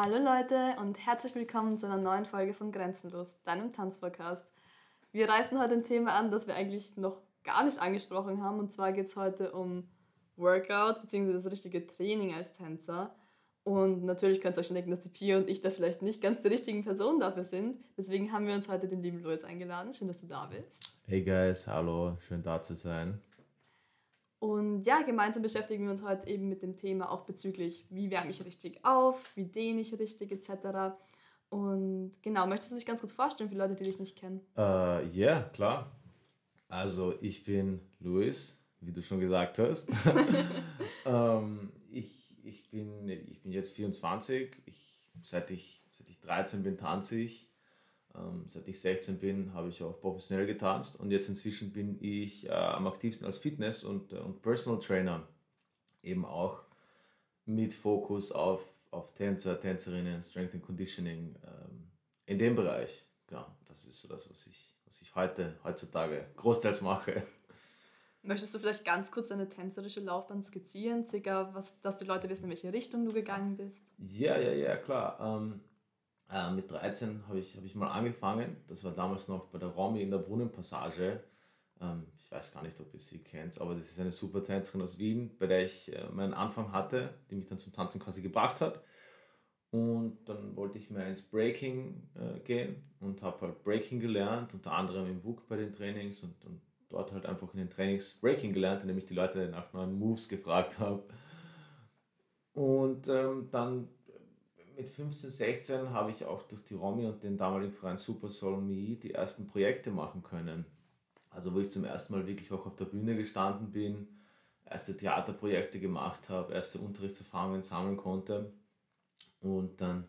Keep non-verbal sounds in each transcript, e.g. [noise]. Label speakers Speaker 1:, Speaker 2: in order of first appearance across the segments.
Speaker 1: Hallo Leute und herzlich willkommen zu einer neuen Folge von Grenzenlos, deinem Tanzpodcast. Wir reißen heute ein Thema an, das wir eigentlich noch gar nicht angesprochen haben. Und zwar geht es heute um Workout bzw. das richtige Training als Tänzer. Und natürlich könnt ihr euch schon denken, dass die Pia und ich da vielleicht nicht ganz die richtigen Personen dafür sind. Deswegen haben wir uns heute den lieben Louis eingeladen. Schön, dass du da bist.
Speaker 2: Hey guys, hallo, schön da zu sein.
Speaker 1: Und ja, gemeinsam beschäftigen wir uns heute eben mit dem Thema auch bezüglich, wie wärme ich richtig auf, wie dehne ich richtig etc. Und genau, möchtest du dich ganz kurz vorstellen für Leute, die dich nicht kennen?
Speaker 2: Ja, uh, yeah, klar. Also ich bin Luis, wie du schon gesagt hast. [laughs] ähm, ich, ich, bin, ich bin jetzt 24. Ich, seit, ich, seit ich 13 bin, tanze ich. Ähm, seit ich 16 bin, habe ich auch professionell getanzt. Und jetzt inzwischen bin ich äh, am aktivsten als Fitness- und, äh, und Personal Trainer. Eben auch mit Fokus auf, auf Tänzer, Tänzerinnen, Strength and Conditioning. Ähm, in dem Bereich. Genau, das ist so das, was ich was ich heute, heutzutage großteils mache.
Speaker 1: Möchtest du vielleicht ganz kurz deine tänzerische Laufbahn skizzieren, circa, was, dass die Leute wissen, in welche Richtung du gegangen bist?
Speaker 2: Ja, ja, ja, klar. Ähm, äh, mit 13 habe ich, hab ich mal angefangen. Das war damals noch bei der Romy in der Brunnenpassage. Ähm, ich weiß gar nicht, ob ihr sie kennt, aber das ist eine super Tänzerin aus Wien, bei der ich äh, meinen Anfang hatte, die mich dann zum Tanzen quasi gebracht hat. Und dann wollte ich mehr ins Breaking äh, gehen und habe halt Breaking gelernt, unter anderem im WUK bei den Trainings und, und dort halt einfach in den Trainings Breaking gelernt, indem ich die Leute nach neuen Moves gefragt habe. Und ähm, dann mit 15, 16 habe ich auch durch die Romy und den damaligen Verein Super Soul Me die ersten Projekte machen können. Also wo ich zum ersten Mal wirklich auch auf der Bühne gestanden bin, erste Theaterprojekte gemacht habe, erste Unterrichtserfahrungen sammeln konnte. Und dann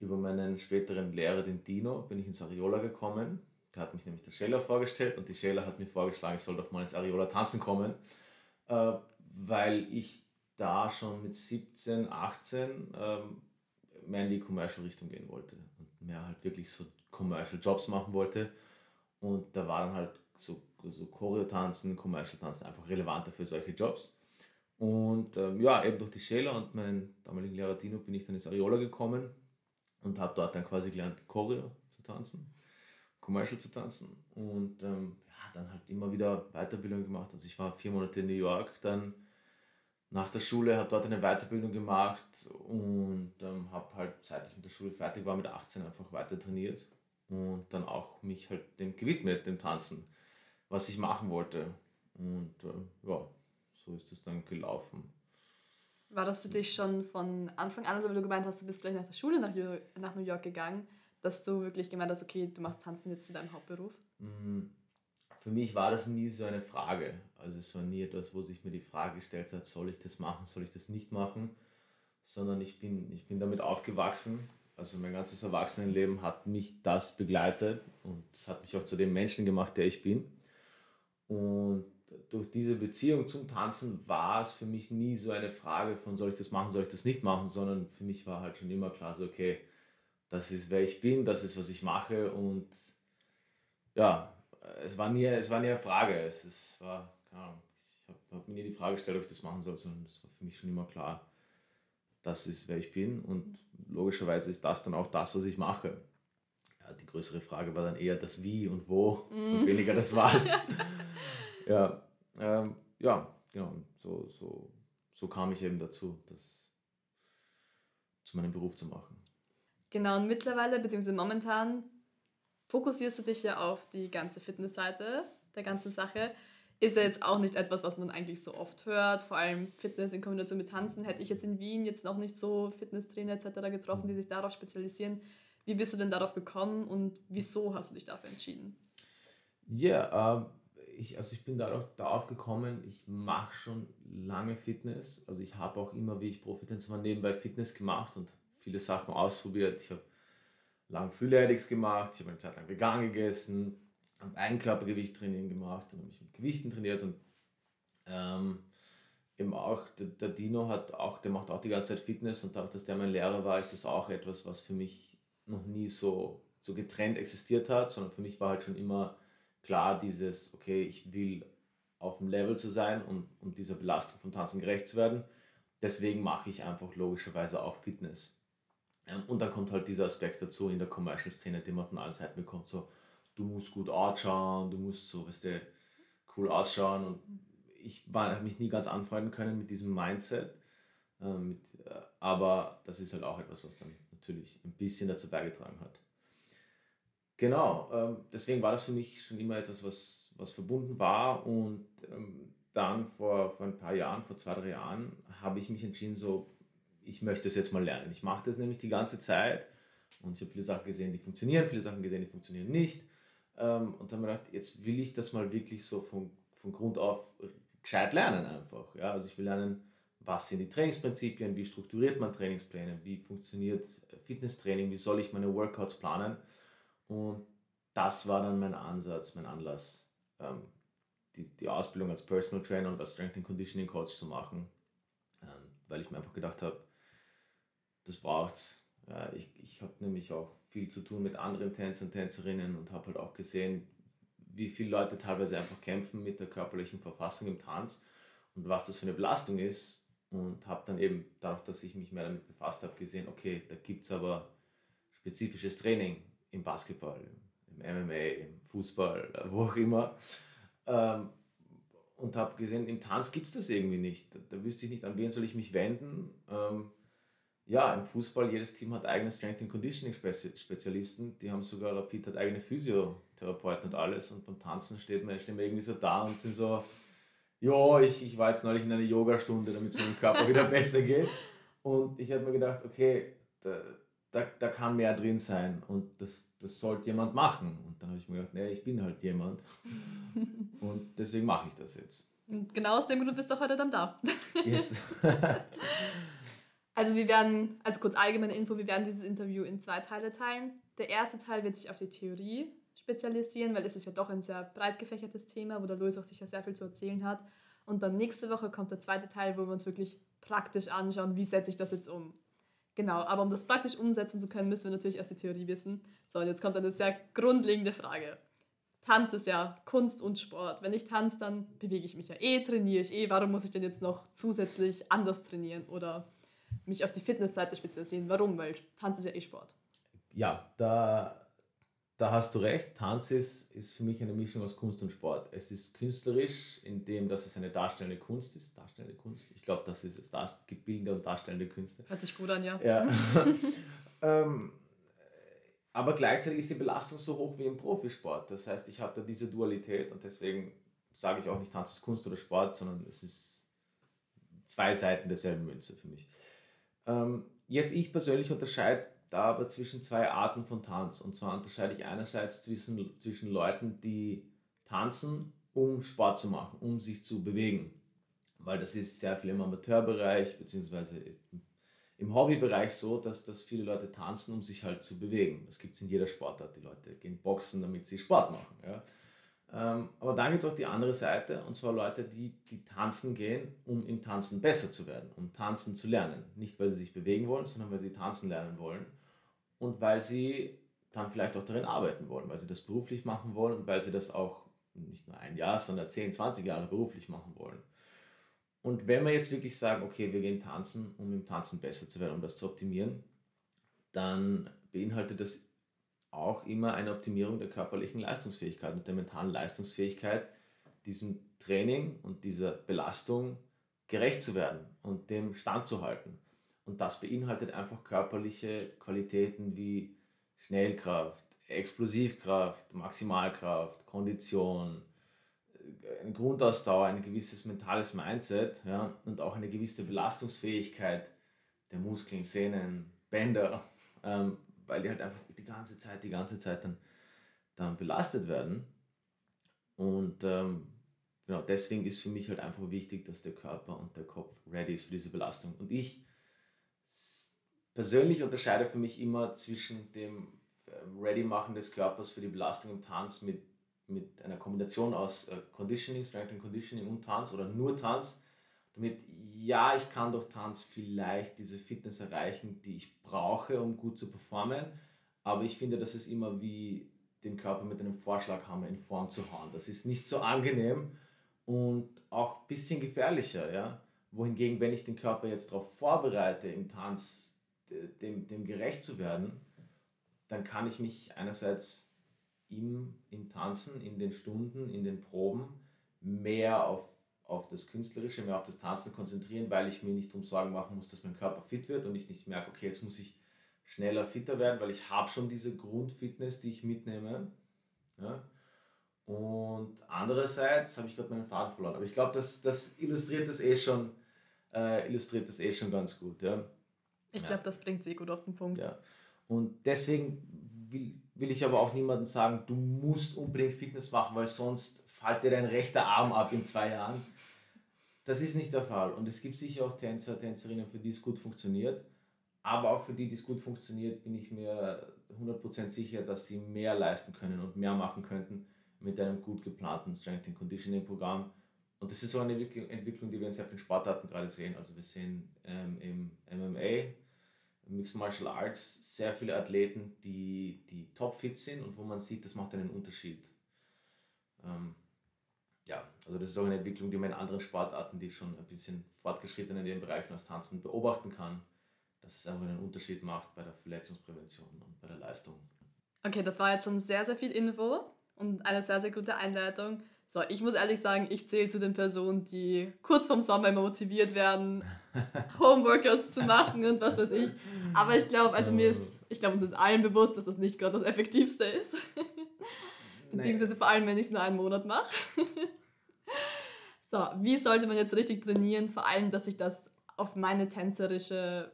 Speaker 2: über meinen späteren Lehrer, den Dino, bin ich ins Ariola gekommen. Der hat mich nämlich der Sheila vorgestellt und die Sheila hat mir vorgeschlagen, ich soll doch mal ins Ariola tanzen kommen, äh, weil ich da schon mit 17, 18 ähm, mehr in die Commercial-Richtung gehen wollte und mehr halt wirklich so Commercial-Jobs machen wollte. Und da war dann halt so, so Choreo-Tanzen, Commercial-Tanzen einfach relevanter für solche Jobs. Und ähm, ja, eben durch die Sheila und meinen damaligen Lehrer Dino bin ich dann ins Ariola gekommen und habe dort dann quasi gelernt, Choreo zu tanzen, Commercial zu tanzen und ähm, ja, dann halt immer wieder Weiterbildung gemacht. Also ich war vier Monate in New York, dann nach der Schule, habe dort eine Weiterbildung gemacht und ähm, habe halt, seit ich mit der Schule fertig war, mit 18 einfach weiter trainiert und dann auch mich halt dem gewidmet, dem Tanzen, was ich machen wollte. Und äh, ja, so ist es dann gelaufen.
Speaker 1: War das für dich schon von Anfang an, also wie du gemeint hast, du bist gleich nach der Schule nach, nach New York gegangen, dass du wirklich gemeint hast, okay, du machst Tanzen jetzt zu deinem Hauptberuf?
Speaker 2: Mm, für mich war das nie so eine Frage. Also es war nie etwas, wo sich mir die Frage gestellt hat, soll ich das machen, soll ich das nicht machen, sondern ich bin, ich bin damit aufgewachsen. Also mein ganzes Erwachsenenleben hat mich das begleitet und es hat mich auch zu dem Menschen gemacht, der ich bin. Und durch diese Beziehung zum Tanzen war es für mich nie so eine Frage von, soll ich das machen, soll ich das nicht machen, sondern für mich war halt schon immer klar, so, okay, das ist wer ich bin, das ist was ich mache und ja, es war nie, es war nie eine Frage. Es, es war, keine Ahnung, ich habe hab mir nie die Frage gestellt, ob ich das machen soll, sondern es war für mich schon immer klar, das ist wer ich bin und logischerweise ist das dann auch das, was ich mache. Ja, die größere Frage war dann eher das Wie und Wo mm. und weniger das Was. [laughs] ja, ähm, ja, genau. So, so, so kam ich eben dazu, das zu meinem Beruf zu machen.
Speaker 1: Genau, und mittlerweile, beziehungsweise momentan, fokussierst du dich ja auf die ganze Fitnessseite der ganzen Sache. Ist ja jetzt auch nicht etwas, was man eigentlich so oft hört. Vor allem Fitness in Kombination mit Tanzen. Hätte ich jetzt in Wien jetzt noch nicht so Fitnesstrainer etc. getroffen, die sich darauf spezialisieren. Wie bist du denn darauf gekommen und wieso hast du dich dafür entschieden?
Speaker 2: Ja, yeah, uh ich, also ich bin darauf, darauf gekommen, ich mache schon lange Fitness. Also ich habe auch immer, wie ich Profitänzer war, nebenbei Fitness gemacht und viele Sachen ausprobiert. Ich habe lang Freeletics gemacht, ich habe eine Zeit lang vegan gegessen, habe Eigenkörpergewicht Training gemacht, dann habe ich mit Gewichten trainiert und ähm, eben auch der, der, Dino hat auch, der macht auch die ganze Zeit Fitness und dadurch, dass der mein Lehrer war, ist das auch etwas, was für mich noch nie so, so getrennt existiert hat, sondern für mich war halt schon immer klar dieses, okay, ich will auf dem Level zu sein, um, um dieser Belastung vom Tanzen gerecht zu werden. Deswegen mache ich einfach logischerweise auch Fitness. Ähm, und dann kommt halt dieser Aspekt dazu in der Commercial-Szene, den man von allen Seiten bekommt, so, du musst gut ausschauen, du musst so, weißt du, cool ausschauen. Und ich habe mich nie ganz anfreunden können mit diesem Mindset, äh, mit, äh, aber das ist halt auch etwas, was dann natürlich ein bisschen dazu beigetragen hat. Genau, ähm, deswegen war das für mich schon immer etwas, was, was verbunden war. Und ähm, dann vor, vor ein paar Jahren, vor zwei, drei Jahren, habe ich mich entschieden, so, ich möchte es jetzt mal lernen. Ich mache das nämlich die ganze Zeit und ich habe viele Sachen gesehen, die funktionieren, viele Sachen gesehen, die funktionieren nicht. Ähm, und dann habe ich gedacht, jetzt will ich das mal wirklich so von, von Grund auf gescheit lernen einfach. Ja? Also ich will lernen, was sind die Trainingsprinzipien, wie strukturiert man Trainingspläne, wie funktioniert Fitnesstraining, wie soll ich meine Workouts planen. Und das war dann mein Ansatz, mein Anlass, ähm, die, die Ausbildung als Personal Trainer und als Strength and Conditioning Coach zu machen, ähm, weil ich mir einfach gedacht habe, das braucht's. Ja, ich ich habe nämlich auch viel zu tun mit anderen Tänzern, Tänzerinnen und habe halt auch gesehen, wie viele Leute teilweise einfach kämpfen mit der körperlichen Verfassung im Tanz und was das für eine Belastung ist. Und habe dann eben, dadurch, dass ich mich mehr damit befasst habe, gesehen, okay, da gibt es aber spezifisches Training im Basketball, im MMA, im Fußball, wo auch immer. Ähm, und habe gesehen, im Tanz gibt es das irgendwie nicht. Da, da, wüsste ich nicht, an wen soll ich mich wenden. Ähm, ja, im Fußball, jedes Team hat eigene Strength and Conditioning Spezialisten. Die haben sogar, Rapid hat eigene Physiotherapeuten und alles. Und beim Tanzen steht man, stehen wir irgendwie so da und sind so, ja, ich, ich war jetzt neulich in einer Yogastunde, damit es meinem Körper wieder besser geht. Und ich habe mir gedacht, okay, da, da, da kann mehr drin sein und das, das sollte jemand machen. Und dann habe ich mir gedacht, nee, ich bin halt jemand. und deswegen mache ich das jetzt.
Speaker 1: Und genau aus dem Grund bist du heute dann da. Yes. [laughs] Also wir werden, also kurz allgemeine Info, wir werden dieses Interview in zwei Teile teilen. Der erste Teil wird sich auf die Theorie spezialisieren, weil es ist ja doch ein sehr breit gefächertes Thema, wo der Louis auch sicher sehr viel zu erzählen hat. Und dann nächste Woche kommt der zweite Teil, wo wir uns wirklich praktisch anschauen, wie setze ich das jetzt um. Genau, aber um das praktisch umsetzen zu können, müssen wir natürlich erst die Theorie wissen. So, und jetzt kommt eine sehr grundlegende Frage. Tanz ist ja Kunst und Sport. Wenn ich tanze, dann bewege ich mich ja eh, trainiere ich eh. Warum muss ich denn jetzt noch zusätzlich anders trainieren oder mich auf die Fitnessseite spezialisieren. Warum? Weil Tanz ist ja eh Sport.
Speaker 2: Ja, da, da hast du recht. Tanz ist, ist für mich eine Mischung aus Kunst und Sport. Es ist künstlerisch, indem dass es eine darstellende Kunst ist. Darstellende Kunst. Ich glaube, das ist es. Es gibt bildende und darstellende Künste.
Speaker 1: Hört sich gut an, ja.
Speaker 2: ja. [laughs] ähm, aber gleichzeitig ist die Belastung so hoch wie im Profisport. Das heißt, ich habe da diese Dualität und deswegen sage ich auch nicht Tanz ist Kunst oder Sport, sondern es ist zwei Seiten derselben Münze für mich. Ähm, jetzt ich persönlich unterscheide da aber zwischen zwei Arten von Tanz. Und zwar unterscheide ich einerseits zwischen, zwischen Leuten, die tanzen, um Sport zu machen, um sich zu bewegen. Weil das ist sehr viel im Amateurbereich beziehungsweise im Hobbybereich so, dass, dass viele Leute tanzen, um sich halt zu bewegen. Das gibt es in jeder Sportart. Die Leute gehen boxen, damit sie Sport machen. Ja. Ähm, aber dann gibt es auch die andere Seite, und zwar Leute, die, die tanzen gehen, um im Tanzen besser zu werden, um tanzen zu lernen. Nicht, weil sie sich bewegen wollen, sondern weil sie tanzen lernen wollen und weil sie dann vielleicht auch darin arbeiten wollen, weil sie das beruflich machen wollen und weil sie das auch nicht nur ein Jahr, sondern 10, 20 Jahre beruflich machen wollen. Und wenn wir jetzt wirklich sagen, okay, wir gehen tanzen, um im Tanzen besser zu werden, um das zu optimieren, dann beinhaltet das auch immer eine Optimierung der körperlichen Leistungsfähigkeit und der mentalen Leistungsfähigkeit, diesem Training und dieser Belastung gerecht zu werden und dem standzuhalten. Und das beinhaltet einfach körperliche Qualitäten wie Schnellkraft, Explosivkraft, Maximalkraft, Kondition, eine Grundausdauer, ein gewisses mentales Mindset ja, und auch eine gewisse Belastungsfähigkeit der Muskeln, Sehnen, Bänder, ähm, weil die halt einfach die ganze Zeit, die ganze Zeit dann, dann belastet werden. Und ähm, genau deswegen ist für mich halt einfach wichtig, dass der Körper und der Kopf ready ist für diese Belastung. Und ich persönlich unterscheide für mich immer zwischen dem ähm, Ready-Machen des Körpers für die Belastung im Tanz mit, mit einer Kombination aus äh, Conditioning, Strength and Conditioning und Tanz oder nur Tanz damit, ja, ich kann durch Tanz vielleicht diese Fitness erreichen, die ich brauche, um gut zu performen, aber ich finde, das ist immer wie den Körper mit einem Vorschlaghammer in Form zu hauen. Das ist nicht so angenehm und auch ein bisschen gefährlicher, ja. Wohingegen, wenn ich den Körper jetzt darauf vorbereite, im Tanz dem, dem gerecht zu werden, dann kann ich mich einerseits im, im Tanzen, in den Stunden, in den Proben mehr auf, auf das Künstlerische, mehr auf das Tanzen konzentrieren, weil ich mir nicht darum Sorgen machen muss, dass mein Körper fit wird und ich nicht merke, okay, jetzt muss ich schneller fitter werden, weil ich habe schon diese Grundfitness, die ich mitnehme. Ja? Und andererseits habe ich gerade meinen Faden verloren. Aber ich glaube, das, das illustriert das eh schon, äh, illustriert das eh schon ganz gut. Ja?
Speaker 1: Ich glaube, ja. das bringt sie gut auf den Punkt.
Speaker 2: Ja. Und deswegen will, will ich aber auch niemandem sagen, du musst unbedingt Fitness machen, weil sonst fällt dir dein rechter Arm ab in zwei Jahren. Das ist nicht der Fall. Und es gibt sicher auch Tänzer, Tänzerinnen, für die es gut funktioniert. Aber auch für die, die es gut funktioniert, bin ich mir 100% sicher, dass sie mehr leisten können und mehr machen könnten mit einem gut geplanten Strength and Conditioning Programm. Und das ist auch eine Entwicklung, die wir in sehr vielen Sportarten gerade sehen. Also wir sehen ähm, im MMA, Mixed Martial Arts, sehr viele Athleten, die, die topfit sind und wo man sieht, das macht einen Unterschied. Ähm, ja, also das ist auch eine Entwicklung, die man in anderen Sportarten, die schon ein bisschen fortgeschritten in dem Bereich sind als Tanzen, beobachten kann dass es einfach einen Unterschied macht bei der Verletzungsprävention und bei der Leistung.
Speaker 1: Okay, das war jetzt schon sehr, sehr viel Info und eine sehr, sehr gute Einleitung. So, ich muss ehrlich sagen, ich zähle zu den Personen, die kurz vorm Sommer immer motiviert werden, [laughs] Homeworkouts zu machen und was weiß ich. Aber ich glaube, also mir ist, ich glaube, uns ist allen bewusst, dass das nicht gerade das Effektivste ist. [laughs] Beziehungsweise vor allem, wenn ich es nur einen Monat mache. [laughs] so, wie sollte man jetzt richtig trainieren? Vor allem, dass sich das auf meine tänzerische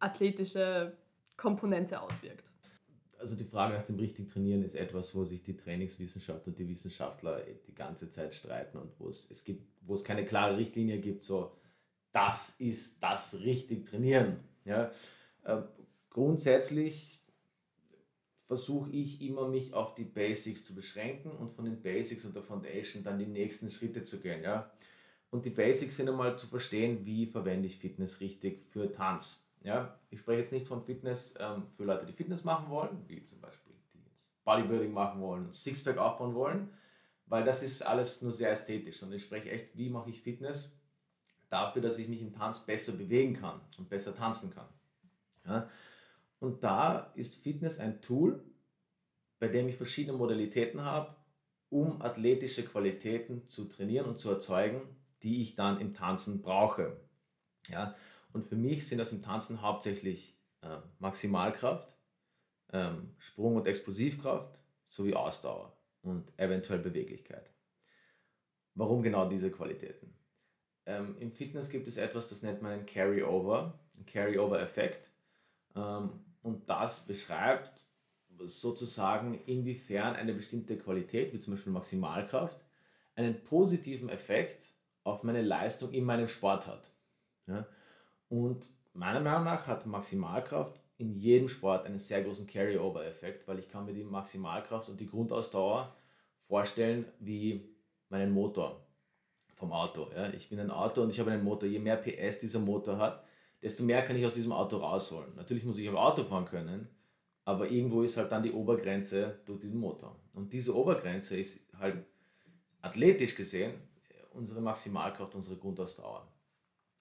Speaker 1: athletische Komponente auswirkt.
Speaker 2: Also die Frage nach dem richtigen Trainieren ist etwas, wo sich die Trainingswissenschaft und die Wissenschaftler die ganze Zeit streiten und wo es, es gibt, wo es keine klare Richtlinie gibt, so das ist das richtig Trainieren. Ja? Äh, grundsätzlich versuche ich immer mich auf die Basics zu beschränken und von den Basics und der Foundation dann die nächsten Schritte zu gehen. Ja? Und die Basics sind einmal zu verstehen, wie verwende ich Fitness richtig für Tanz. Ja, ich spreche jetzt nicht von Fitness ähm, für Leute, die Fitness machen wollen, wie zum Beispiel die jetzt Bodybuilding machen wollen, Sixpack aufbauen wollen, weil das ist alles nur sehr ästhetisch. Und ich spreche echt, wie mache ich Fitness dafür, dass ich mich im Tanz besser bewegen kann und besser tanzen kann. Ja? Und da ist Fitness ein Tool, bei dem ich verschiedene Modalitäten habe, um athletische Qualitäten zu trainieren und zu erzeugen, die ich dann im Tanzen brauche. Ja? Und für mich sind das im Tanzen hauptsächlich äh, Maximalkraft, ähm, Sprung- und Explosivkraft sowie Ausdauer und eventuell Beweglichkeit. Warum genau diese Qualitäten? Ähm, Im Fitness gibt es etwas, das nennt man einen Carry-Over, einen Carry-Over-Effekt. Ähm, und das beschreibt sozusagen, inwiefern eine bestimmte Qualität, wie zum Beispiel Maximalkraft, einen positiven Effekt auf meine Leistung in meinem Sport hat. Ja? Und meiner Meinung nach hat Maximalkraft in jedem Sport einen sehr großen Carry-Over-Effekt, weil ich kann mir die Maximalkraft und die Grundausdauer vorstellen wie meinen Motor vom Auto. Ja. Ich bin ein Auto und ich habe einen Motor. Je mehr PS dieser Motor hat, desto mehr kann ich aus diesem Auto rausholen. Natürlich muss ich auch Auto fahren können, aber irgendwo ist halt dann die Obergrenze durch diesen Motor. Und diese Obergrenze ist halt athletisch gesehen unsere Maximalkraft, unsere Grundausdauer.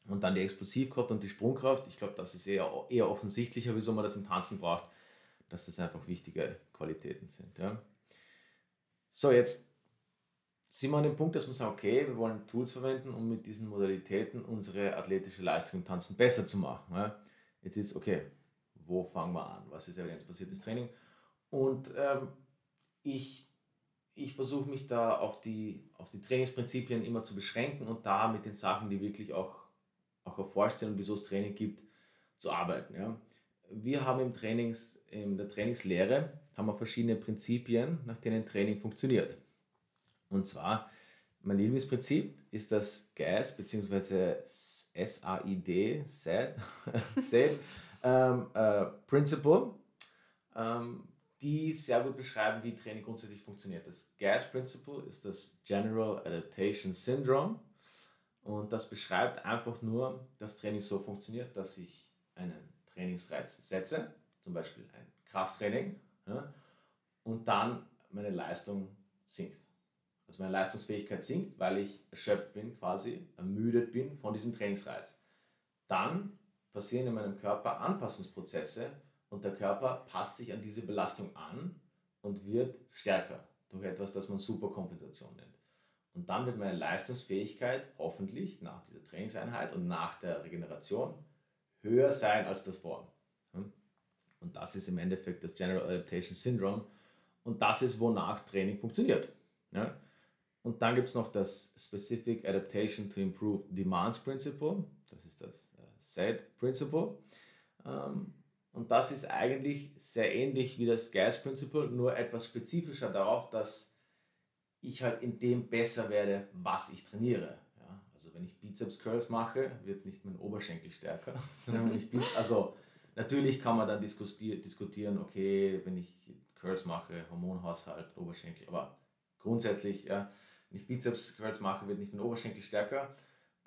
Speaker 2: Und dann die Explosivkraft und die Sprungkraft. Ich glaube, das ist eher, eher offensichtlicher, wieso man das im Tanzen braucht, dass das einfach wichtige Qualitäten sind. Ja. So, jetzt sind wir an dem Punkt, dass wir sagen, okay, wir wollen Tools verwenden, um mit diesen Modalitäten unsere athletische Leistung im Tanzen besser zu machen. Ja. Jetzt ist, okay, wo fangen wir an? Was ist evidenzbasiertes Training? Und ähm, ich, ich versuche mich da auf die, auf die Trainingsprinzipien immer zu beschränken und da mit den Sachen, die wirklich auch auch erforscht sind und wieso es Training gibt, zu arbeiten. Ja. Wir haben im Trainings, in der Trainingslehre haben wir verschiedene Prinzipien, nach denen Training funktioniert. Und zwar, mein Lieblingsprinzip ist das GAS bzw. SAID, SAID, SAID [laughs] ähm, äh, Principle, ähm, die sehr gut beschreiben, wie Training grundsätzlich funktioniert. Das GAS Principle ist das General Adaptation Syndrome und das beschreibt einfach nur, dass Training so funktioniert, dass ich einen Trainingsreiz setze, zum Beispiel ein Krafttraining, ja, und dann meine Leistung sinkt. Also meine Leistungsfähigkeit sinkt, weil ich erschöpft bin, quasi ermüdet bin von diesem Trainingsreiz. Dann passieren in meinem Körper Anpassungsprozesse und der Körper passt sich an diese Belastung an und wird stärker durch etwas, das man Superkompensation nennt. Und dann wird meine Leistungsfähigkeit hoffentlich nach dieser Trainingseinheit und nach der Regeneration höher sein als das vor. Hm? Und das ist im Endeffekt das General Adaptation Syndrome. Und das ist, wonach Training funktioniert. Und dann gibt es noch das Specific Adaptation to Improve Demands Principle. Das ist das äh, SAD Principle. Ähm, und das ist eigentlich sehr ähnlich wie das Gas Principle, nur etwas spezifischer darauf, dass ich halt in dem besser werde, was ich trainiere. Ja, also wenn ich Bizeps Curls mache, wird nicht mein Oberschenkel stärker, [laughs] sondern wenn ich [laughs] Bizeps, also natürlich kann man dann diskutieren, okay, wenn ich Curls mache, Hormonhaushalt, Oberschenkel, aber grundsätzlich, ja, ich Bizeps Curls mache, wird nicht mein Oberschenkel stärker.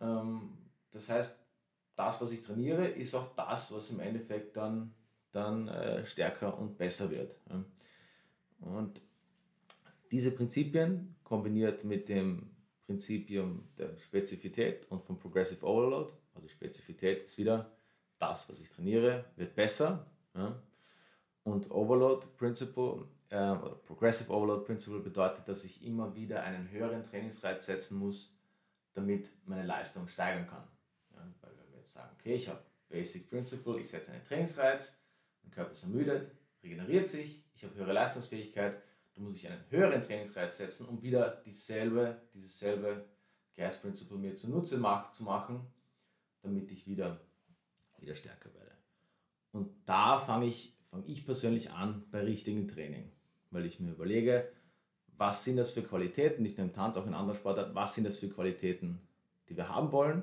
Speaker 2: Ähm, das heißt, das, was ich trainiere, ist auch das, was im Endeffekt dann dann äh, stärker und besser wird. Und diese Prinzipien kombiniert mit dem Prinzipium der Spezifität und vom Progressive Overload, also Spezifität ist wieder das, was ich trainiere, wird besser. Und Overload Principle äh, Progressive Overload Principle bedeutet, dass ich immer wieder einen höheren Trainingsreiz setzen muss, damit meine Leistung steigern kann. Ja, weil wenn wir jetzt sagen, okay, ich habe Basic Principle, ich setze einen Trainingsreiz, mein Körper ist ermüdet, regeneriert sich, ich habe höhere Leistungsfähigkeit, dann muss ich einen höheren Trainingsreiz setzen, um wieder dieselbe, dieses selbe Gas Principle mir zunutze mach, zu machen, damit ich wieder, wieder stärker werde. Und da fange ich, fang ich persönlich an bei richtigem Training, weil ich mir überlege, was sind das für Qualitäten, nicht nur im Tanz, auch in anderen Sportarten, was sind das für Qualitäten, die wir haben wollen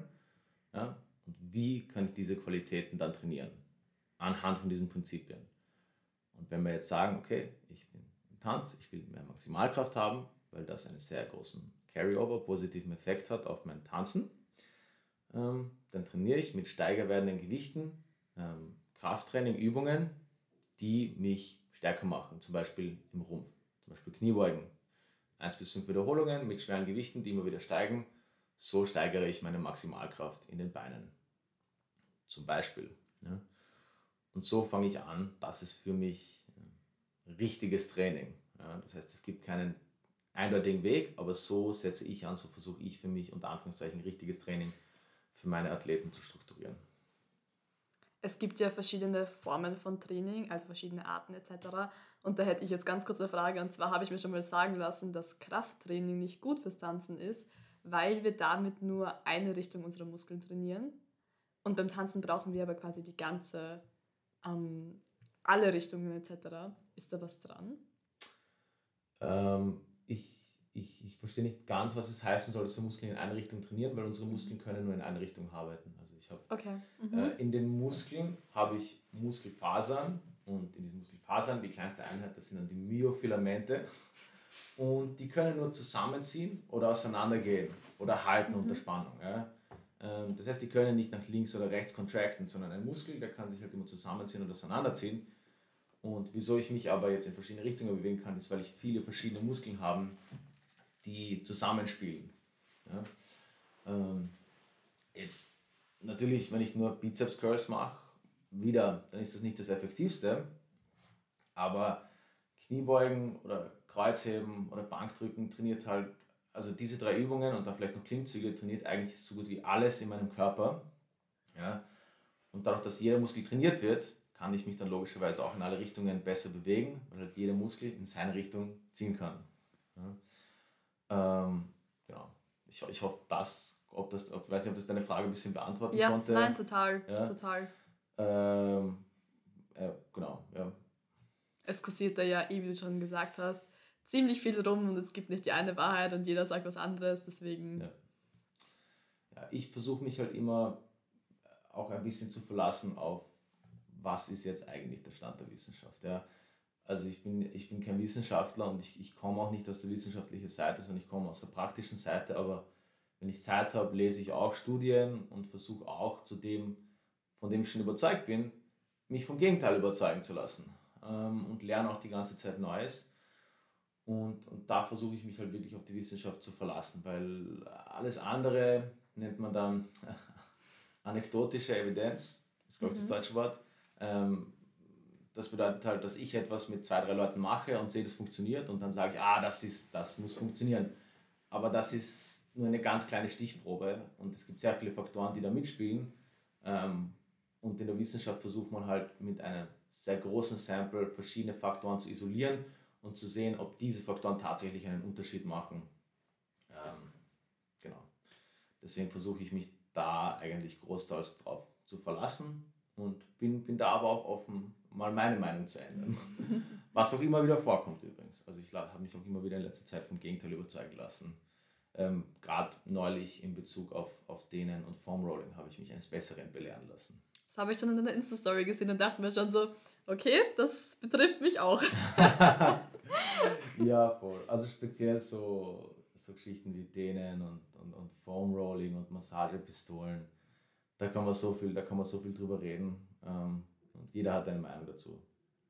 Speaker 2: ja, und wie kann ich diese Qualitäten dann trainieren anhand von diesen Prinzipien. Und wenn wir jetzt sagen, okay, ich bin im Tanz, ich will mehr Maximalkraft haben, weil das einen sehr großen Carryover, positiven Effekt hat auf mein Tanzen, ähm, dann trainiere ich mit steiger werdenden Gewichten, ähm, Krafttraining, Übungen, die mich stärker machen, zum Beispiel im Rumpf, zum Beispiel Kniebeugen. 1 bis 5 Wiederholungen mit schweren Gewichten, die immer wieder steigen. So steigere ich meine Maximalkraft in den Beinen. Zum Beispiel. Ja. Und so fange ich an. Das ist für mich richtiges Training. Ja, das heißt, es gibt keinen eindeutigen Weg, aber so setze ich an, so versuche ich für mich unter Anführungszeichen richtiges Training für meine Athleten zu strukturieren.
Speaker 1: Es gibt ja verschiedene Formen von Training, also verschiedene Arten etc. Und da hätte ich jetzt ganz kurz eine Frage. Und zwar habe ich mir schon mal sagen lassen, dass Krafttraining nicht gut fürs Tanzen ist, weil wir damit nur eine Richtung unserer Muskeln trainieren. Und beim Tanzen brauchen wir aber quasi die ganze ähm, alle Richtungen etc. Ist da was dran?
Speaker 2: Ähm, ich, ich, ich verstehe nicht ganz, was es heißen soll, dass wir Muskeln in eine Richtung trainieren, weil unsere Muskeln können nur in eine Richtung arbeiten. Also ich habe
Speaker 1: okay.
Speaker 2: mhm. äh, in den Muskeln habe ich Muskelfasern und in diesen Muskelfasern, die kleinste Einheit, das sind dann die Myofilamente und die können nur zusammenziehen oder auseinandergehen oder halten mhm. unter Spannung. Ja? Ähm, das heißt, die können nicht nach links oder rechts contracten, sondern ein Muskel, der kann sich halt immer zusammenziehen und auseinanderziehen. Und wieso ich mich aber jetzt in verschiedene Richtungen bewegen kann, ist, weil ich viele verschiedene Muskeln habe, die zusammenspielen. Ja? Ähm, jetzt natürlich, wenn ich nur Bizeps Curls mache, wieder, dann ist das nicht das Effektivste. Aber Kniebeugen oder Kreuzheben oder Bankdrücken trainiert halt also diese drei Übungen und dann vielleicht noch Klimmzüge trainiert eigentlich so gut wie alles in meinem Körper. Ja? Und dadurch, dass jeder Muskel trainiert wird, kann ich mich dann logischerweise auch in alle Richtungen besser bewegen, weil halt jeder Muskel in seine Richtung ziehen kann. Ja, ähm, ja. Ich, ich hoffe, dass, ob das, ob, weiß nicht, ob das deine Frage ein bisschen beantworten
Speaker 1: ja,
Speaker 2: konnte.
Speaker 1: Nein, total, ja. total.
Speaker 2: Ähm, äh, genau, ja.
Speaker 1: Es kursiert da ja, wie du schon gesagt hast, ziemlich viel rum und es gibt nicht die eine Wahrheit und jeder sagt was anderes, deswegen.
Speaker 2: Ja, ja ich versuche mich halt immer auch ein bisschen zu verlassen auf, was ist jetzt eigentlich der Stand der Wissenschaft. Ja. Also ich bin, ich bin kein Wissenschaftler und ich, ich komme auch nicht aus der wissenschaftlichen Seite, sondern ich komme aus der praktischen Seite, aber wenn ich Zeit habe, lese ich auch Studien und versuche auch zu dem, von dem ich schon überzeugt bin, mich vom Gegenteil überzeugen zu lassen ähm, und lerne auch die ganze Zeit Neues. Und, und da versuche ich mich halt wirklich auf die Wissenschaft zu verlassen, weil alles andere nennt man dann [laughs] anekdotische Evidenz. ist glaube ich mhm. das deutsche Wort. Ähm, das bedeutet halt, dass ich etwas mit zwei, drei Leuten mache und sehe, das funktioniert und dann sage ich, ah, das, ist, das muss funktionieren. Aber das ist nur eine ganz kleine Stichprobe und es gibt sehr viele Faktoren, die da mitspielen. Ähm, und in der Wissenschaft versucht man halt mit einem sehr großen Sample verschiedene Faktoren zu isolieren und zu sehen, ob diese Faktoren tatsächlich einen Unterschied machen. Ähm, genau. Deswegen versuche ich mich da eigentlich großteils drauf zu verlassen und bin, bin da aber auch offen, mal meine Meinung zu ändern. Was auch immer wieder vorkommt übrigens. Also ich habe mich auch immer wieder in letzter Zeit vom Gegenteil überzeugen lassen. Ähm, Gerade neulich in Bezug auf, auf Dehnen und Foamrolling habe ich mich eines Besseren belehren lassen.
Speaker 1: Das habe ich dann in einer Insta-Story gesehen und dachte mir schon so, okay, das betrifft mich auch.
Speaker 2: ja, voll. Also speziell so, so Geschichten wie Dehnen und, und, und Foamrolling und Massagepistolen. Da kann man so viel, da kann man so viel drüber reden. Ähm, und jeder hat eine Meinung dazu.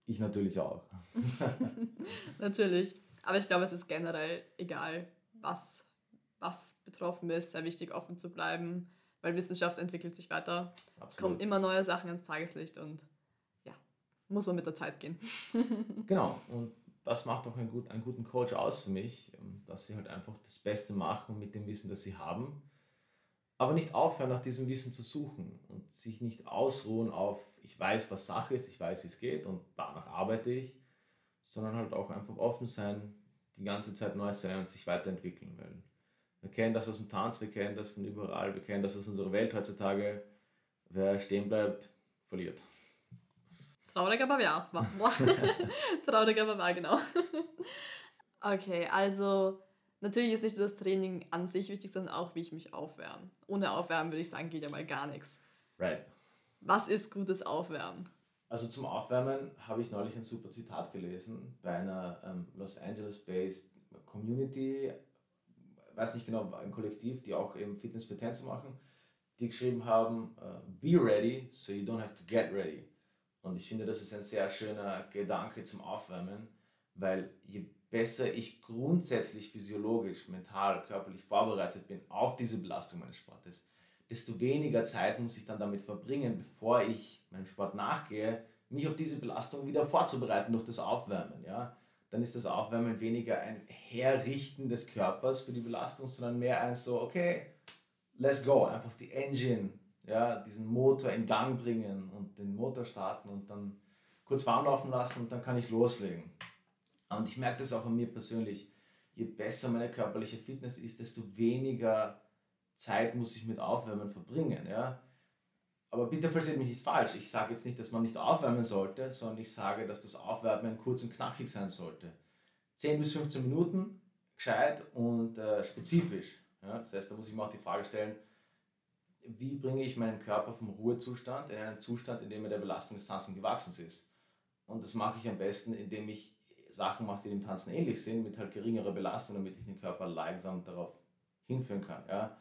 Speaker 2: Ich natürlich auch. [laughs] [laughs]
Speaker 1: natürlich. Aber ich glaube, es ist generell egal, was, was betroffen ist, sehr wichtig, offen zu bleiben, weil Wissenschaft entwickelt sich weiter. Absolut. Es kommen immer neue Sachen ins Tageslicht und ja, muss man mit der Zeit gehen. [laughs]
Speaker 2: genau. Und das macht auch einen, gut, einen guten Coach aus für mich, dass sie halt einfach das Beste machen mit dem Wissen, das sie haben, aber nicht aufhören, nach diesem Wissen zu suchen und sich nicht ausruhen auf, ich weiß, was Sache ist, ich weiß, wie es geht und danach arbeite ich, sondern halt auch einfach offen sein, die ganze Zeit neu sein und sich weiterentwickeln. Weil wir kennen das aus dem Tanz, wir kennen das von überall, wir kennen das aus unserer Welt heutzutage. Wer stehen bleibt, verliert.
Speaker 1: Traurig, aber ja. [laughs] Traurig, aber wahr, genau. [laughs] okay, also natürlich ist nicht nur das Training an sich wichtig, sondern auch, wie ich mich aufwärme. Ohne Aufwärmen würde ich sagen, geht ja mal gar nichts. Right. Was ist gutes Aufwärmen?
Speaker 2: Also zum Aufwärmen habe ich neulich ein super Zitat gelesen bei einer ähm, Los Angeles-based Community, weiß nicht genau, ein Kollektiv, die auch eben Fitness für Tänzer machen, die geschrieben haben, uh, be ready, so you don't have to get ready. Und ich finde, das ist ein sehr schöner Gedanke zum Aufwärmen, weil je besser ich grundsätzlich physiologisch, mental, körperlich vorbereitet bin auf diese Belastung meines Sportes, desto weniger Zeit muss ich dann damit verbringen, bevor ich meinem Sport nachgehe, mich auf diese Belastung wieder vorzubereiten durch das Aufwärmen. Ja? Dann ist das Aufwärmen weniger ein Herrichten des Körpers für die Belastung, sondern mehr ein so, okay, let's go, einfach die Engine ja, diesen Motor in Gang bringen und den Motor starten und dann kurz warm laufen lassen und dann kann ich loslegen. Und ich merke das auch an mir persönlich. Je besser meine körperliche Fitness ist, desto weniger Zeit muss ich mit Aufwärmen verbringen. Ja? Aber bitte versteht mich nicht falsch. Ich sage jetzt nicht, dass man nicht aufwärmen sollte, sondern ich sage, dass das Aufwärmen kurz und knackig sein sollte. 10 bis 15 Minuten, gescheit und äh, spezifisch. Ja? Das heißt, da muss ich mir auch die Frage stellen, wie bringe ich meinen Körper vom Ruhezustand in einen Zustand, in dem er der Belastung des Tanzen gewachsen ist. Und das mache ich am besten, indem ich Sachen mache, die dem Tanzen ähnlich sind, mit halt geringerer Belastung, damit ich den Körper langsam darauf hinführen kann. Ja.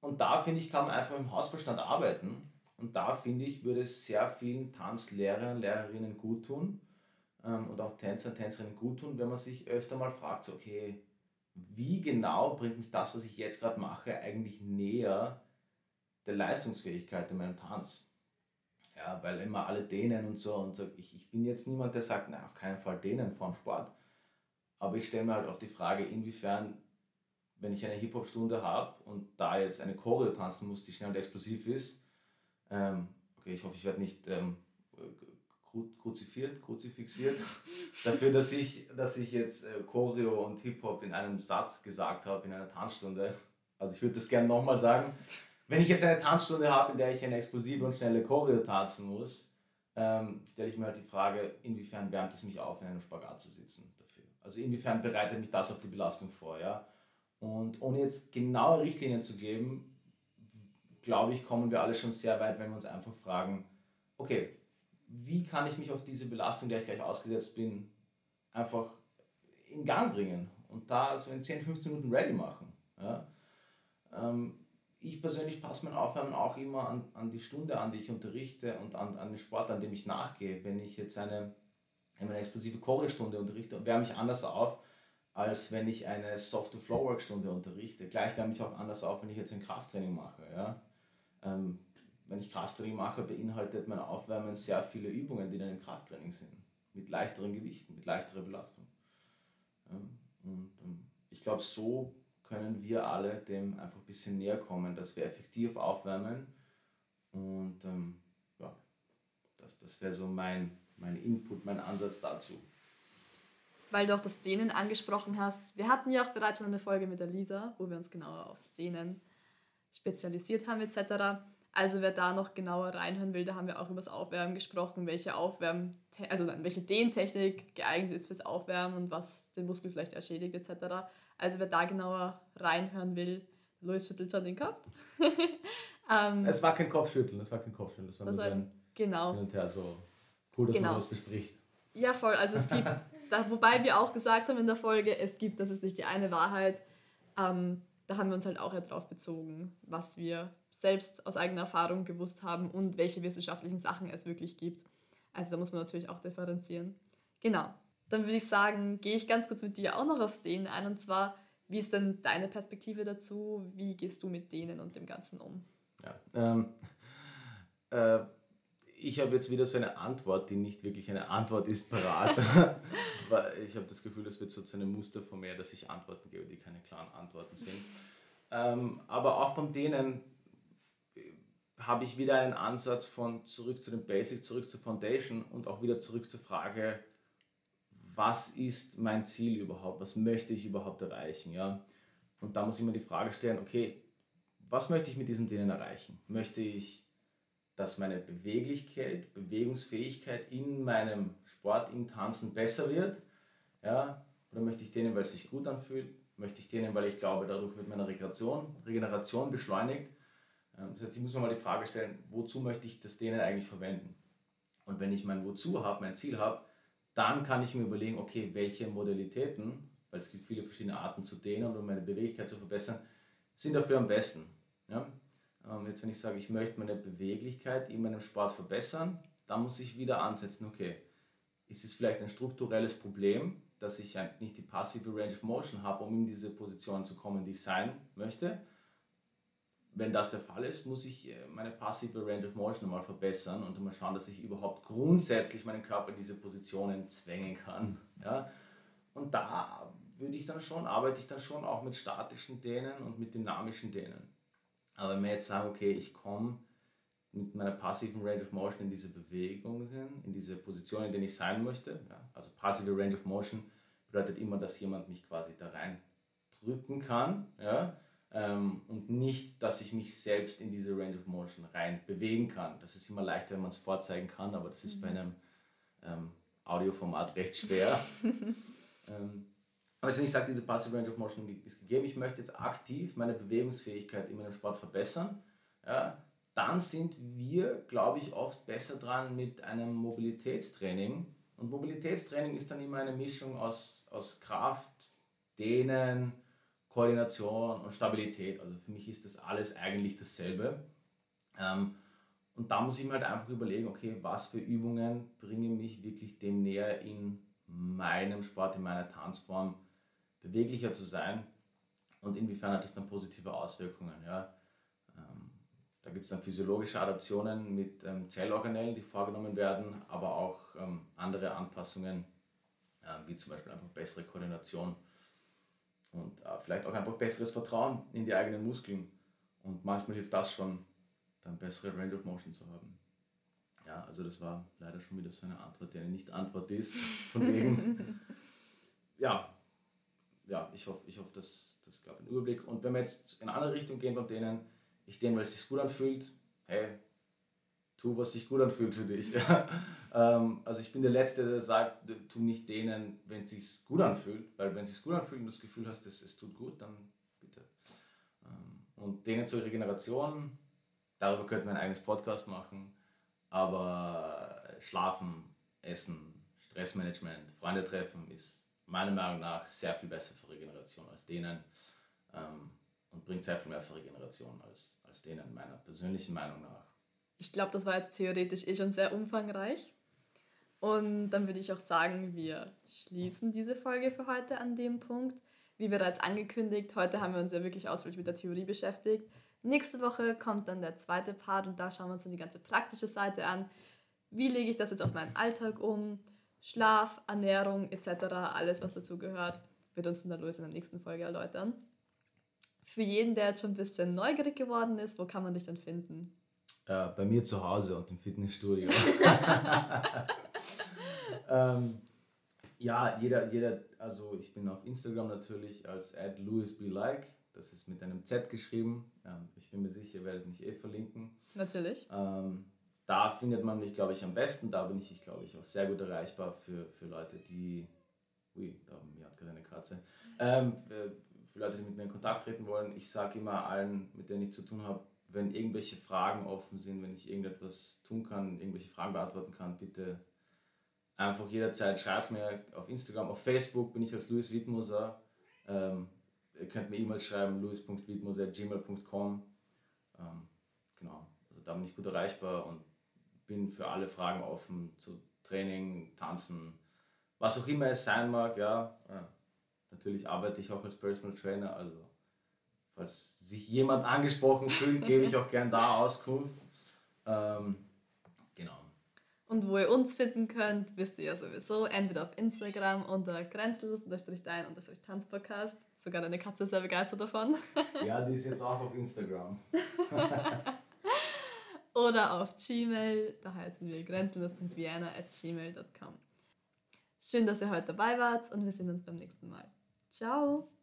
Speaker 2: Und da finde ich, kann man einfach im Hausverstand arbeiten. Und da finde ich, würde es sehr vielen Tanzlehrern, Lehrerinnen gut tun ähm, und auch Tänzer, Tänzerinnen gut tun, wenn man sich öfter mal fragt, so, okay, wie genau bringt mich das, was ich jetzt gerade mache, eigentlich näher der Leistungsfähigkeit in meinem Tanz? Ja, weil immer alle dehnen und so und so. Ich, ich bin jetzt niemand, der sagt, na, auf keinen Fall dehnen vorm Sport. Aber ich stelle mir halt auf die Frage, inwiefern, wenn ich eine Hip-Hop-Stunde habe und da jetzt eine Choreo tanzen muss, die schnell und explosiv ist, ähm, okay, ich hoffe, ich werde nicht ähm, kruzifiert, kruzifixiert, [laughs] dafür, dass ich, dass ich jetzt äh, Choreo und Hip-Hop in einem Satz gesagt habe, in einer Tanzstunde. Also ich würde das gerne nochmal sagen. Wenn ich jetzt eine Tanzstunde habe, in der ich eine explosive und schnelle Choreo tanzen muss, ähm, stelle ich mir halt die Frage, inwiefern wärmt es mich auf, in einem Spagat zu sitzen dafür. Also inwiefern bereitet mich das auf die Belastung vor, ja. Und ohne jetzt genaue Richtlinien zu geben, glaube ich, kommen wir alle schon sehr weit, wenn wir uns einfach fragen, okay, wie kann ich mich auf diese Belastung, der ich gleich ausgesetzt bin, einfach in Gang bringen und da so in 10, 15 Minuten ready machen. Ja? Ähm, ich persönlich passe mein Aufwärmen auch immer an, an die Stunde an, die ich unterrichte und an, an den Sport, an dem ich nachgehe. Wenn ich jetzt eine, eine explosive Choreo-Stunde unterrichte, wärme ich anders auf, als wenn ich eine Soft-to-Flow-Work-Stunde unterrichte. Gleich wärme ich auch anders auf, wenn ich jetzt ein Krafttraining mache. Ja? Ähm, wenn ich Krafttraining mache, beinhaltet mein Aufwärmen sehr viele Übungen, die dann im Krafttraining sind. Mit leichteren Gewichten, mit leichterer Belastung. Ja, und ähm, ich glaube, so können wir alle dem einfach ein bisschen näher kommen, dass wir effektiv aufwärmen. Und ähm, ja, das, das wäre so mein, mein Input, mein Ansatz dazu.
Speaker 1: Weil du auch das Dehnen angesprochen hast. Wir hatten ja auch bereits schon eine Folge mit der Lisa, wo wir uns genauer aufs Dehnen spezialisiert haben etc. Also wer da noch genauer reinhören will, da haben wir auch über das Aufwärmen gesprochen, welche Aufwärmen, also welche Dehntechnik geeignet ist fürs Aufwärmen und was den Muskel vielleicht erschädigt etc. Also wer da genauer reinhören will, Luis schüttelt schon den Kopf. [laughs]
Speaker 2: ähm, es war kein Kopfschütteln, es war kein Kopfschütteln, es war nur so ein genau. hin und her so cool, dass genau. man sowas bespricht.
Speaker 1: Ja, voll. Also es gibt, [laughs] da, wobei wir auch gesagt haben in der Folge, es gibt, das ist nicht die eine Wahrheit. Ähm, da haben wir uns halt auch darauf bezogen, was wir selbst aus eigener Erfahrung gewusst haben und welche wissenschaftlichen Sachen es wirklich gibt. Also da muss man natürlich auch differenzieren. Genau. Dann würde ich sagen, gehe ich ganz kurz mit dir auch noch aufs Dehnen ein. Und zwar, wie ist denn deine Perspektive dazu? Wie gehst du mit denen und dem Ganzen um?
Speaker 2: Ja, ähm, äh, ich habe jetzt wieder so eine Antwort, die nicht wirklich eine Antwort ist, parat. [laughs] ich habe das Gefühl, das wird so zu einem Muster von mir, dass ich Antworten gebe, die keine klaren Antworten sind. Ähm, aber auch beim Dehnen habe ich wieder einen Ansatz von zurück zu den Basics, zurück zur Foundation und auch wieder zurück zur Frage, was ist mein Ziel überhaupt? Was möchte ich überhaupt erreichen? Ja? Und da muss ich mir die Frage stellen, okay, was möchte ich mit diesem Dehnen erreichen? Möchte ich, dass meine Beweglichkeit, Bewegungsfähigkeit in meinem Sport, im Tanzen besser wird? Ja? Oder möchte ich dehnen, weil es sich gut anfühlt? Möchte ich dehnen, weil ich glaube, dadurch wird meine Regeneration, Regeneration beschleunigt? Ähm, das heißt, ich muss mir mal die Frage stellen, wozu möchte ich das Dehnen eigentlich verwenden? Und wenn ich mein Wozu habe, mein Ziel habe, dann kann ich mir überlegen, okay, welche Modalitäten, weil es gibt viele verschiedene Arten zu dehnen und meine Beweglichkeit zu verbessern, sind dafür am besten. Ja? Ähm, jetzt, wenn ich sage, ich möchte meine Beweglichkeit in meinem Sport verbessern, dann muss ich wieder ansetzen, okay, ist es vielleicht ein strukturelles Problem, dass ich nicht die passive Range of Motion habe, um in diese Position zu kommen, die ich sein möchte? Wenn das der Fall ist, muss ich äh, meine passive Range of Motion mal verbessern und mal schauen, dass ich überhaupt grundsätzlich meinen Körper in diese Positionen zwängen kann. Ja? Und da würde ich dann schon, arbeite ich dann schon auch mit statischen Dehnen und mit dynamischen Dehnen. Aber wenn wir jetzt sagen, okay, ich komme mit meiner passiven Range of Motion in diese Bewegung, in diese Position, in der ich sein möchte, ja? also passive Range of Motion bedeutet immer, dass jemand mich quasi da rein drücken kann, ja? Ähm, und nicht, dass ich mich selbst in diese Range of Motion rein bewegen kann. Das ist immer leichter, wenn man es vorzeigen kann, aber das ist mhm. bei einem ähm, Audioformat [laughs] recht schwer. ähm, aber jetzt, wenn ich sage, diese Passive Range of Motion ist gegeben, ich möchte jetzt aktiv meine Bewegungsfähigkeit in meinem Sport verbessern, ja, dann sind wir, glaube ich, oft besser dran mit einem Mobilitätstraining. Und Mobilitätstraining ist dann immer eine Mischung aus, aus Kraft, Dehnen, Koordination und Stabilität. Also für mich ist das alles eigentlich dasselbe. Ähm, und da muss ich mir halt einfach überlegen, okay, was für Übungen bringen mich wirklich dem näher in meinem Sport, in meiner Tanzform beweglicher zu sein und inwiefern hat das dann positive Auswirkungen. Ja? Ähm, da gibt es dann physiologische Adaptionen mit ähm, Zellorganellen, die vorgenommen werden, aber auch andere Anpassungen, wie zum Beispiel einfach bessere Koordination und äh, vielleicht auch einfach besseres Vertrauen in die eigenen Muskeln. Und manchmal hilft das schon, dann bessere Range of Motion zu haben. Ja, also das war leider schon wieder so eine Antwort, die eine Nicht-Antwort ist. [laughs] Von wegen, [laughs] ja, ja, ich hoffe, ich hoffe das, das gab einen Überblick. Und wenn wir jetzt in eine andere Richtung gehen bei denen, ich denen, weil es sich gut anfühlt, hey, tu, was sich gut anfühlt für dich. [laughs] ähm, also ich bin der Letzte, der sagt, tu nicht denen, wenn es sich gut anfühlt, weil wenn es sich gut anfühlt und du das Gefühl hast, dass es tut gut, dann bitte. Ähm, und denen zur Regeneration, darüber könnten wir ein eigenes Podcast machen, aber Schlafen, Essen, Stressmanagement, Freunde treffen ist meiner Meinung nach sehr viel besser für Regeneration als denen ähm, und bringt sehr viel mehr für Regeneration als, als denen, meiner persönlichen Meinung nach.
Speaker 1: Ich glaube, das war jetzt theoretisch eh schon sehr umfangreich. Und dann würde ich auch sagen, wir schließen diese Folge für heute an dem Punkt. Wie bereits angekündigt, heute haben wir uns ja wirklich ausführlich mit der Theorie beschäftigt. Nächste Woche kommt dann der zweite Part und da schauen wir uns dann die ganze praktische Seite an. Wie lege ich das jetzt auf meinen Alltag um? Schlaf, Ernährung etc., alles was dazu gehört, wird uns dann Louis in der nächsten Folge erläutern. Für jeden, der jetzt schon ein bisschen neugierig geworden ist, wo kann man dich denn finden?
Speaker 2: Äh, bei mir zu Hause und im Fitnessstudio. [laughs] [laughs] ähm, ja, jeder, jeder, also ich bin auf Instagram natürlich als @louisblike, das ist mit einem Z geschrieben. Ähm, ich bin mir sicher, ihr werdet mich eh verlinken.
Speaker 1: Natürlich.
Speaker 2: Ähm, da findet man mich, glaube ich, am besten. Da bin ich, glaube ich, auch sehr gut erreichbar für, für Leute, die. Ui, da mir hat gerade eine Katze. Ähm, für Leute, die mit mir in Kontakt treten wollen. Ich sage immer allen, mit denen ich zu tun habe, wenn irgendwelche Fragen offen sind, wenn ich irgendetwas tun kann, irgendwelche Fragen beantworten kann, bitte einfach jederzeit schreibt mir auf Instagram, auf Facebook bin ich als Louis Wittmoser. Ähm, ihr könnt mir E-Mails schreiben, louis.wittmoser.gmail.com. Ähm, genau, also da bin ich gut erreichbar und bin für alle Fragen offen zu Training, Tanzen, was auch immer es sein mag. Ja, ja. natürlich arbeite ich auch als Personal Trainer, also falls sich jemand angesprochen fühlt, gebe ich auch gern da Auskunft. Ähm,
Speaker 1: und wo ihr uns finden könnt, wisst ihr ja sowieso. Entweder auf Instagram unter grenzenlos-dein-tanzpodcast. Sogar deine Katze ist sehr begeistert davon. [laughs]
Speaker 2: ja, die ist jetzt auch auf Instagram. [laughs]
Speaker 1: Oder auf Gmail, da heißen wir grenzenlos.vienna.gmail.com. Schön, dass ihr heute dabei wart und wir sehen uns beim nächsten Mal. Ciao!